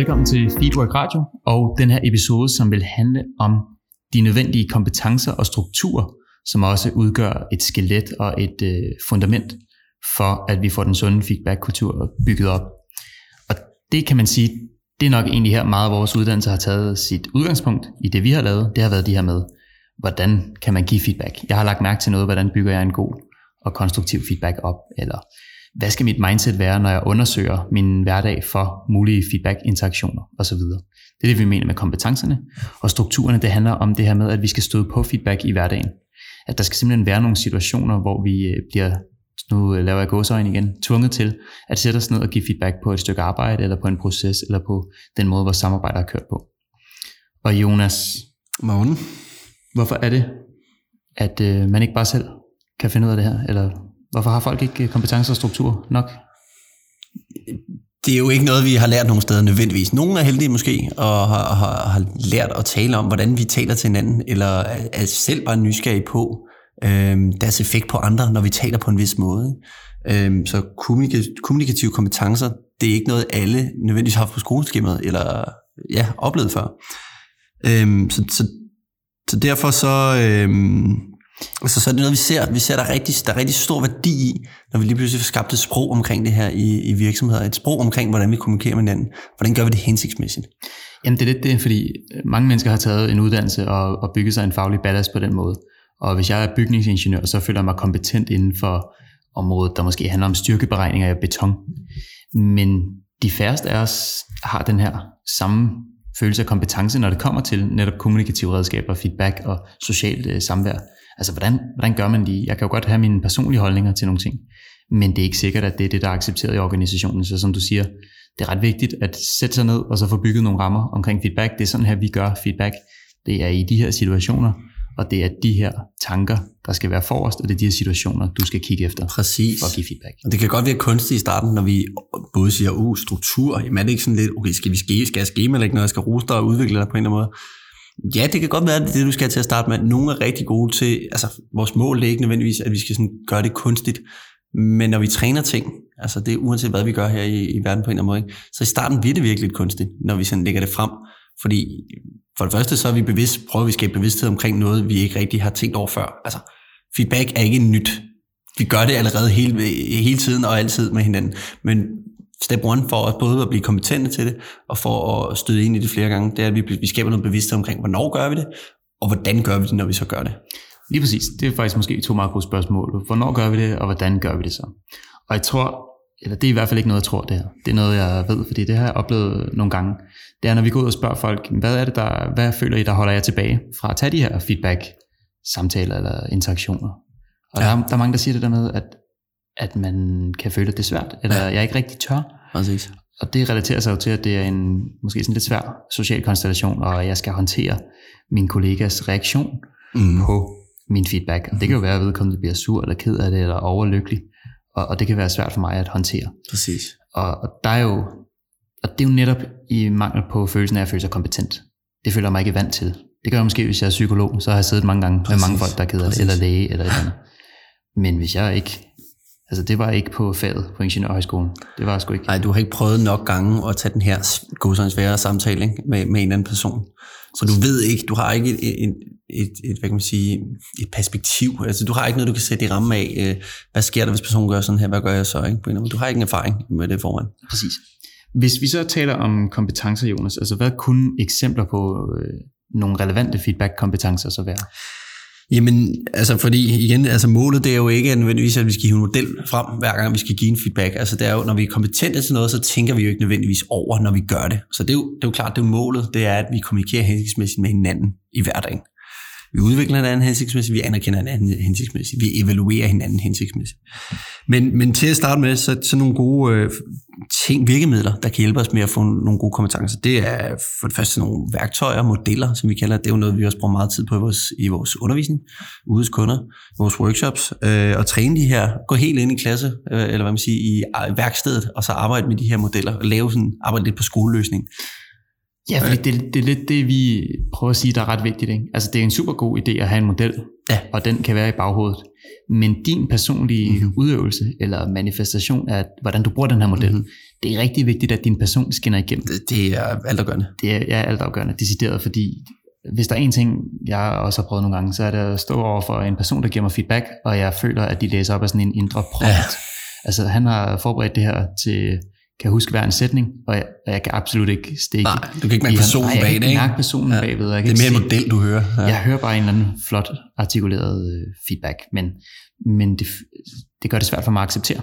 Velkommen til Feedwork Radio og den her episode, som vil handle om de nødvendige kompetencer og strukturer, som også udgør et skelet og et øh, fundament for, at vi får den sunde feedback-kultur bygget op. Og det kan man sige, det er nok egentlig her meget af vores uddannelse har taget sit udgangspunkt i det, vi har lavet. Det har været de her med, hvordan kan man give feedback? Jeg har lagt mærke til noget, hvordan bygger jeg en god og konstruktiv feedback op, eller hvad skal mit mindset være, når jeg undersøger min hverdag for mulige feedback-interaktioner osv. Det er det, vi mener med kompetencerne. Og strukturerne, det handler om det her med, at vi skal støde på feedback i hverdagen. At der skal simpelthen være nogle situationer, hvor vi øh, bliver, nu laver jeg gåsøjne igen, tvunget til at sætte os ned og give feedback på et stykke arbejde, eller på en proces, eller på den måde, vores samarbejde er kørt på. Og Jonas, Morgen. hvorfor er det, at øh, man ikke bare selv kan finde ud af det her? Eller hvorfor har folk ikke eh, kompetencer og struktur nok? Det er jo ikke noget, vi har lært nogen steder nødvendigvis. Nogle er heldige måske, og har, har, har lært at tale om, hvordan vi taler til hinanden, eller er, selv bare nysgerrige på øhm, deres effekt på andre, når vi taler på en vis måde. ikke? Øhm, så kommunika- kommunikative kompetencer, det er ikke noget, alle nødvendigvis har haft på skoleskemaet, eller ja, oplevet før. Øhm, så, så, så derfor så, øhm, altså, så er det noget, vi ser. Vi ser, der er rigtig, der er rigtig stor værdi i, når vi lige pludselig får skabt et sprog omkring det her i, i virksomheder. Et sprog omkring, hvordan vi kommunikerer med hinanden. Hvordan gør vi det hensigtsmæssigt? Jamen det er lidt det, fordi mange mennesker har taget en uddannelse og, og bygget sig en faglig ballast på den måde. Og hvis jeg er bygningsingeniør, så føler jeg mig kompetent inden for området, der måske handler om styrkeberegninger af beton. Men de færreste af os har den her samme følelse af kompetence, når det kommer til netop kommunikative redskaber, feedback og socialt øh, samvær. Altså, hvordan, hvordan gør man lige? Jeg kan jo godt have mine personlige holdninger til nogle ting, men det er ikke sikkert, at det er det, der er accepteret i organisationen. Så som du siger, det er ret vigtigt at sætte sig ned og så få bygget nogle rammer omkring feedback. Det er sådan her, vi gør feedback. Det er i de her situationer, og det er de her tanker, der skal være forrest, og det er de her situationer, du skal kigge efter Præcis. for at give feedback. Og det kan godt være kunstigt i starten, når vi både siger, uh, struktur, jamen er det ikke sådan lidt, okay, skal vi ske, skal jeg skema eller ikke, når jeg skal rose dig og udvikle dig på en eller anden måde? Ja, det kan godt være, at det er det, du skal til at starte med. Nogle er rigtig gode til, altså vores mål det er ikke nødvendigvis, at vi skal sådan gøre det kunstigt, men når vi træner ting, altså det er uanset hvad vi gør her i, i verden på en eller anden måde, ikke? så i starten bliver det virkelig lidt kunstigt, når vi sådan lægger det frem. Fordi for det første så er vi bevidst, prøver vi at skabe bevidsthed omkring noget, vi ikke rigtig har tænkt over før. Altså feedback er ikke nyt. Vi gør det allerede hele, hele tiden og altid med hinanden. Men step one for os både at blive kompetente til det, og for at støde ind i det flere gange, det er, at vi, vi skaber noget bevidsthed omkring, hvornår gør vi det, og hvordan gør vi det, når vi så gør det. Lige præcis. Det er faktisk måske to meget gode spørgsmål. Hvornår gør vi det, og hvordan gør vi det så? Og jeg tror, eller det er i hvert fald ikke noget, jeg tror det her. Det er noget, jeg ved, fordi det har jeg oplevet nogle gange. Det er, når vi går ud og spørger folk, hvad er det, der, hvad føler I, der holder jer tilbage fra at tage de her feedback, samtaler eller interaktioner? Og ja. der, er, der er mange, der siger det der med, at, at man kan føle, at det er svært, eller ja. jeg er ikke rigtig tør. Præcis. Og det relaterer sig jo til, at det er en måske sådan lidt svær social konstellation, og jeg skal håndtere min kollegas reaktion Mm. på min feedback. Og det kan jo være, at vedkommende bliver sur, eller ked af det, eller overlykkelig. Og, og det kan være svært for mig at håndtere. Præcis. Og, og der er jo, og det er jo netop i mangel på følelsen af at føle sig kompetent. Det føler jeg mig ikke vant til. Det gør jeg måske, hvis jeg er psykolog, så har jeg siddet mange gange Præcis. med mange folk, der er ked af det, eller læge, eller et eller andet. Men hvis jeg ikke, altså det var ikke på faget på Ingeniørhøjskolen. Det var sgu ikke. Nej, du har ikke prøvet nok gange at tage den her god svære samtale ikke? Med, med en anden person. Så du ved ikke, du har ikke et, et, et, et, hvad kan man sige, et perspektiv. Altså, du har ikke noget, du kan sætte i ramme af, øh, hvad sker der, hvis personen gør sådan her, hvad gør jeg så? Ikke? På en. Du har ikke en erfaring med det foran. Præcis. Hvis vi så taler om kompetencer, Jonas, altså hvad kunne eksempler på øh, nogle relevante feedback-kompetencer så være? Jamen, altså fordi igen, altså målet det er jo ikke nødvendigvis, at vi skal hive en model frem, hver gang vi skal give en feedback. Altså det er jo, når vi er kompetente til noget, så tænker vi jo ikke nødvendigvis over, når vi gør det. Så det er jo, det er jo klart, det er jo målet, det er, at vi kommunikerer hensigtsmæssigt med hinanden i hverdagen. Vi udvikler hinanden hensigtsmæssigt, vi anerkender hinanden hensigtsmæssigt, vi evaluerer hinanden hensigtsmæssigt. Men, men til at starte med, så, så nogle gode øh, ting, virkemidler, der kan hjælpe os med at få nogle gode kompetencer, det er for det første nogle værktøjer, modeller, som vi kalder det. Det er jo noget, vi også bruger meget tid på i vores, i vores undervisning, ude hos kunder, vores workshops, øh, og træne de her, gå helt ind i klasse, øh, eller hvad man siger, i værkstedet, og så arbejde med de her modeller, og lave sådan, arbejde lidt på skoleløsning. Ja, fordi det, det er lidt det, vi prøver at sige, der er ret vigtigt. Ikke? Altså, det er en super god idé at have en model, Ja. og den kan være i baghovedet. Men din personlige Mhm. mm-hmm. udøvelse eller manifestation af, hvordan du bruger den her model, Mhm. mm-hmm. det er rigtig vigtigt, at din person skinner igennem. Det, det er altafgørende. Det er, er altafgørende, decideret, fordi hvis der er en ting, jeg også har prøvet nogle gange, så er det at stå over for en person, der giver mig feedback, og jeg føler, at de læser op af sådan en indre prompt. Ja. Ja. Altså, han har forberedt det her til, kan jeg huske hver en sætning, og jeg, og jeg kan absolut ikke stikke Nej, du kan ikke mærke personen jeg bag kan det, ikke mærke personen Ja. ja. bagved. Jeg kan Det er mere en model, du hører. Ja. jeg hører bare en eller anden flot artikuleret øh, feedback, men, men det, det gør det svært for mig at acceptere,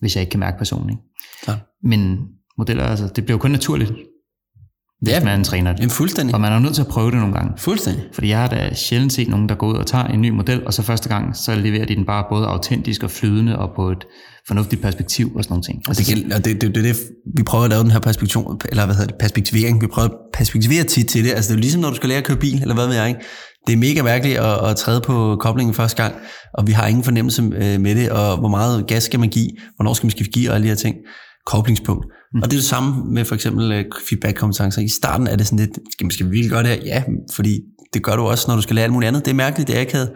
hvis jeg ikke kan mærke personen. Ikke? Klart. Men modeller, altså, det bliver jo kun naturligt, hvis Ja. man træner det. Jamen, fuldstændig. Og man er nødt til at prøve det nogle gange. Fuldstændig. Fordi jeg har da sjældent set nogen, der går ud og tager en ny model, og så første gang, så leverer de den bare både autentisk og flydende, og på et fornuftigt perspektiv og sådan nogle ting. Og det, gæld- og det, det, det, det, vi prøver at lave den her perspektion, eller hvad hedder det, perspektivering. Vi prøver at perspektivere tit til det. Altså det er jo ligesom, når du skal lære at køre bil, eller hvad ved jeg ikke. Det er mega mærkeligt at, at træde på koblingen første gang, og vi har ingen fornemmelse øh, med det, og hvor meget gas skal man give, hvornår skal man skifte gear og alle de her ting. Koblingspunkt. Mm. Og det er det samme med for eksempel øh, feedback-kompetencer. I starten er det sådan lidt, skal, skal vi virkelig gøre det her? Ja, fordi det gør du også, når du skal lære alt muligt andet. Det er mærkeligt, det er akavet.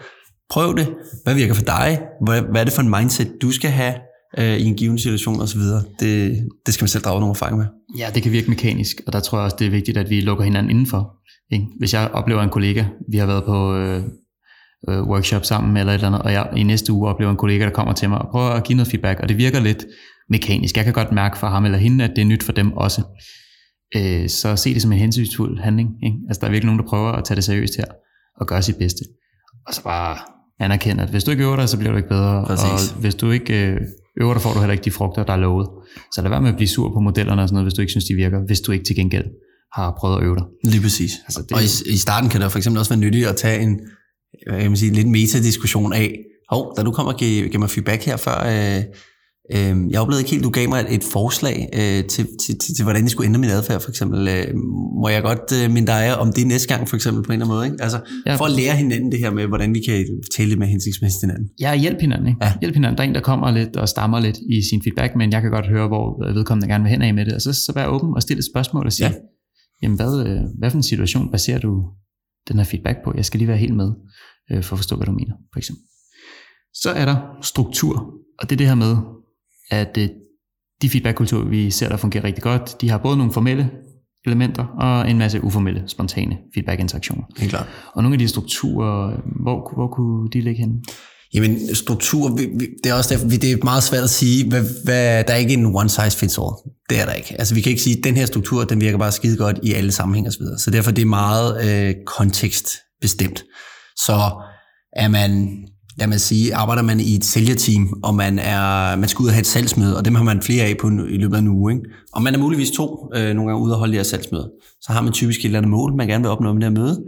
Prøv det. Hvad virker for dig? Hvad, hvad er det for en mindset, du skal have øh, i en given situation osv.? Det, det skal man selv drage nogle erfaringer med. Ja, det kan virke mekanisk, og der tror jeg også, det er vigtigt, at vi lukker hinanden indenfor. Ikke? Hvis jeg oplever en kollega, vi har været på øh, øh, workshop sammen eller et eller andet, og jeg i næste uge oplever en kollega, der kommer til mig og prøver at give noget feedback, og det virker lidt mekanisk. Jeg kan godt mærke for ham eller hende, at det er nyt for dem også. Øh, så se det som en hensynsfuld handling. Ikke? Altså, der er virkelig nogen, der prøver at tage det seriøst her og gøre sit bedste. Og så bare anerkende, at hvis du ikke øver dig, så bliver du ikke bedre. Præcis. Og hvis du ikke øh, øver dig, får du heller ikke de frugter, der er lovet. Så lad være med at blive sur på modellerne og sådan noget, hvis du ikke synes, de virker, hvis du ikke til gengæld har prøvet at øve dig. Lige præcis. Altså, det- Og i, i starten kan det for eksempel også være nyttigt at tage en hvad kan man sige, lidt metadiskussion af, hov, da du kommer og giver, giver mig feedback her før, øh, øh, jeg oplevede ikke helt, du gav mig et, forslag øh, til, til, til, til, hvordan jeg skulle ændre min adfærd, for eksempel. Øh, må jeg godt øh, minde dig om det næste gang, for eksempel, på en eller anden måde, ikke? Altså, Ja. for at lære hinanden det her med, hvordan vi kan tale mere hensigtsmæssigt hinanden. Ja, hjælp hinanden. Ikke? Ja. Hjælp hinanden. Der er en, der kommer lidt og stammer lidt i sin feedback, men jeg kan godt høre, hvor vedkommende gerne vil hen af med det. Og så, så vær åben og stille et spørgsmål og sige, Ja. ja. jamen hvad, øh, hvad for en situation baserer du den her feedback på? Jeg skal lige være helt med, øh, for at forstå, hvad du mener, for eksempel. Så er der struktur, og det er det her med, at øh, de feedbackkulturer, vi ser, der fungerer rigtig godt, de har både nogle formelle elementer og en masse uformelle, spontane feedback-interaktioner. Helt klart. Og nogle af de strukturer, hvor, hvor kunne de ligge henne? Jamen, struktur, vi, vi, det er også derfor, vi, det er meget svært at sige, hvad, hvad, der er ikke en one size fits all. Det er der ikke. Altså, vi kan ikke sige, at den her struktur, den virker bare skide godt i alle sammenhænge osv. Så derfor det er meget øh, kontekstbestemt. Så er man, lad mig sige, arbejder man i et sælgerteam, og man, er, man skal ud og have et salgsmøde, og dem har man flere af på en, i løbet af en uge. Ikke? Og man er muligvis to øh, nogle gange ude og holde de her salgsmøder. Så har man typisk et eller andet mål, man gerne vil opnå med det her møde.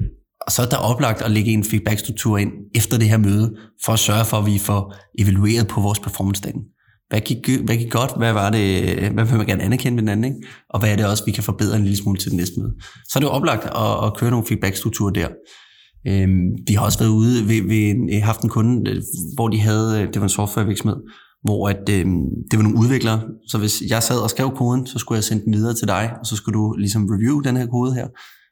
Og så er der oplagt at lægge en feedbackstruktur ind efter det her møde, for at sørge for, at vi får evalueret på vores performance dagen. Hvad gik, hvad gik godt? Hvad var det? Hvad vil man gerne anerkende ved den anden? Ikke? Og hvad er det også, vi kan forbedre en lille smule til det næste møde? Så er det jo oplagt at, at køre nogle feedbackstrukturer der. Øhm, vi har også været ude ved, ved en, haft en kunde, øh, hvor de havde, øh, det var en softwarevirksomhed, hvor at, øh, det var nogle udviklere, så hvis jeg sad og skrev koden, så skulle jeg sende den videre til dig, og så skulle du ligesom review den her kode her.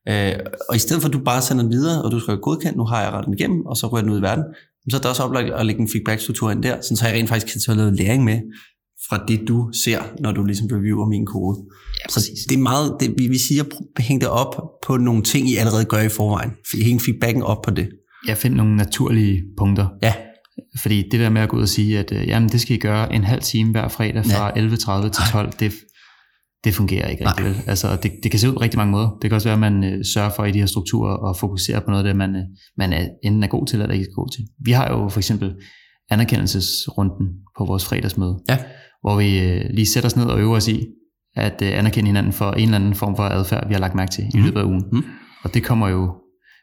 Øh, og i stedet for at du bare sender den videre, og du skal godkendt, nu har jeg rettet den igennem, og så rører den ud i verden, så er der også oplagt at lægge en feedback-struktur ind der, så jeg rent faktisk kan tage noget læring med fra det, du ser, når du ligesom reviewer min kode. Ja, Så det er meget, det, vi, vi siger, hæng det op på nogle ting, I allerede gør i forvejen. Hæng feedbacken op på det. Jeg finder nogle naturlige punkter. Ja, Fordi det der med at gå ud og sige, at øh, jamen, det skal I gøre en halv time hver fredag fra ja. 11.30 til 12, det, det fungerer ikke rigtig vel. Altså, det, det kan se ud på rigtig mange måder. Det kan også være, at man øh, sørger for i de her strukturer at fokusere på noget af det, man, øh, man er, enten er god til eller ikke er god til. Vi har jo for eksempel anerkendelsesrunden på vores fredagsmøde, Ja. Hvor vi øh, lige sætter os ned og øver os i at øh, anerkende hinanden for en eller anden form for adfærd, vi har lagt mærke til i Mhm. løbet af ugen. Mhm. Og det kommer jo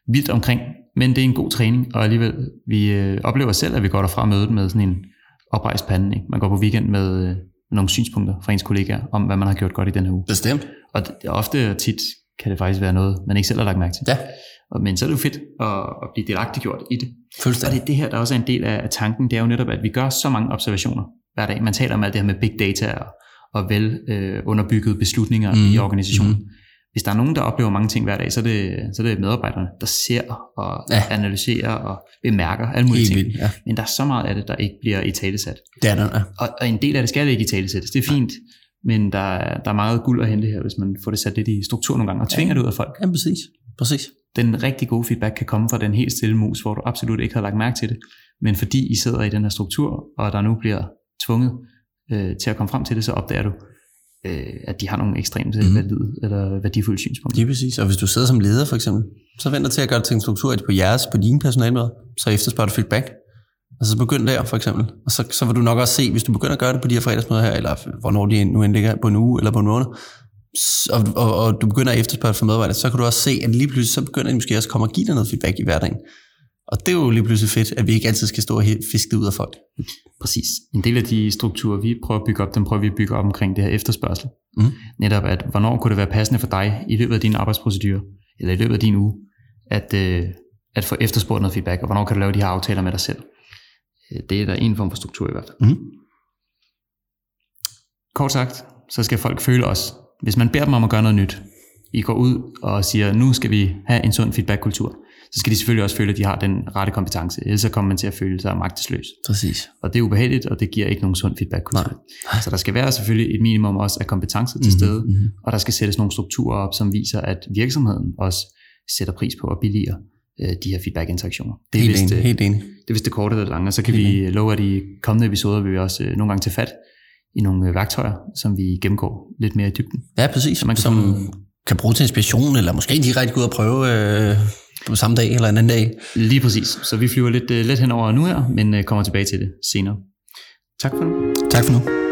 vildt omkring, men det er en god træning, og alligevel, vi øh, oplever selv, at vi går derfra mødet med sådan en oprejst pande. Ikke? Man går på weekend med øh, nogle synspunkter fra ens kollegaer om, hvad man har gjort godt i den her uge. bestemt. Og det, ofte og tit kan det faktisk være noget, man ikke selv har lagt mærke til. Ja, Og, men så er det jo fedt at, at blive delagtiggjort i det. Og fuldstændig. det er det her, der også er en del af af tanken, det er jo netop, at vi gør så mange observationer hver dag. Man taler om alt det her med big data og, og vel øh, underbyggede beslutninger mm. i organisationen. hvis der er nogen, der oplever mange ting hver dag, så er det, så er det medarbejderne, der ser og Ja. ja. analyserer og bemærker alle mulige Helt ting. vildt, ja. Men der er så meget af det, der ikke bliver i talesat. Det er der, ja. Og, og en del af det skal ikke i talesættes. Det er fint, men der, er- der er meget guld at hente her, hvis man får det sat lidt i struktur nogle gange, og tvinger det ud af folk. Ja, præcis. Præcis. Den rigtig gode feedback kan komme fra den helt stille mus, hvor du absolut ikke har lagt mærke til det. Men fordi I sidder i den her struktur, og der nu bliver tvunget øh, til at komme frem til det, så opdager du, øh, at de har nogle ekstremt mm. valide eller værdifulde synspunkter. Lige præcis. Og hvis du sidder som leder for eksempel, så vent dig til at gøre det til en struktur på jeres, på dine personalmøder, så efterspørger du feedback. Og så begynd der for eksempel. Og så, så vil du nok også se, hvis du begynder at gøre det på de her fredagsmøder her, eller hvornår de nu end ligger på en uge eller på en måned, og, og, og du begynder at efterspørge for medarbejdere, så kan du også se, at lige pludselig så begynder de måske også at komme og give dig noget feedback i hverdagen. Og det er jo lige pludselig fedt, at vi ikke altid skal stå og fiske det ud af folk. Præcis. En del af de strukturer, vi prøver at bygge op, dem prøver vi at bygge op omkring det her efterspørgsel. Mm. Netop, at hvornår kunne det være passende for dig i løbet af din arbejdsprocedure, eller i løbet af din uge, at, øh, at få efterspurgt noget feedback, og hvornår kan du lave de her aftaler med dig selv. Øh, Det er der en form for struktur i hvert fald. Mm. Kort sagt, så skal folk føle os. Hvis man beder dem om at gøre noget nyt, I går ud og siger, nu skal vi have en sund feedback-kultur, så skal de selvfølgelig også føle, at de har den rette kompetence. Ellers så kommer man til at føle sig magtesløs. Præcis. Og det er ubehageligt, og det giver ikke nogen sund feedback-kultur. Så der skal være selvfølgelig et minimum også af kompetencer til stede, Mhm, mhm. og der skal sættes nogle strukturer op, som viser, at virksomheden også sætter pris på og billiger øh, de her feedback-interaktioner. Det er Helt vist, enig, øh, helt enig. det er vist det korte og det lange, og så kan Helt vi love, at i kommende episoder vil vi også øh, nogle gange tage fat i nogle øh, værktøjer, som vi gennemgår lidt mere i dybden. Ja, præcis. Så man kan som kan bruge til inspiration, eller måske direkte gå ud og prøve øh, på samme dag eller en anden dag. Lige præcis. Så vi flyver lidt, øh, lidt henover nu her, men øh, kommer tilbage til det senere. Tak for nu. Tak for nu.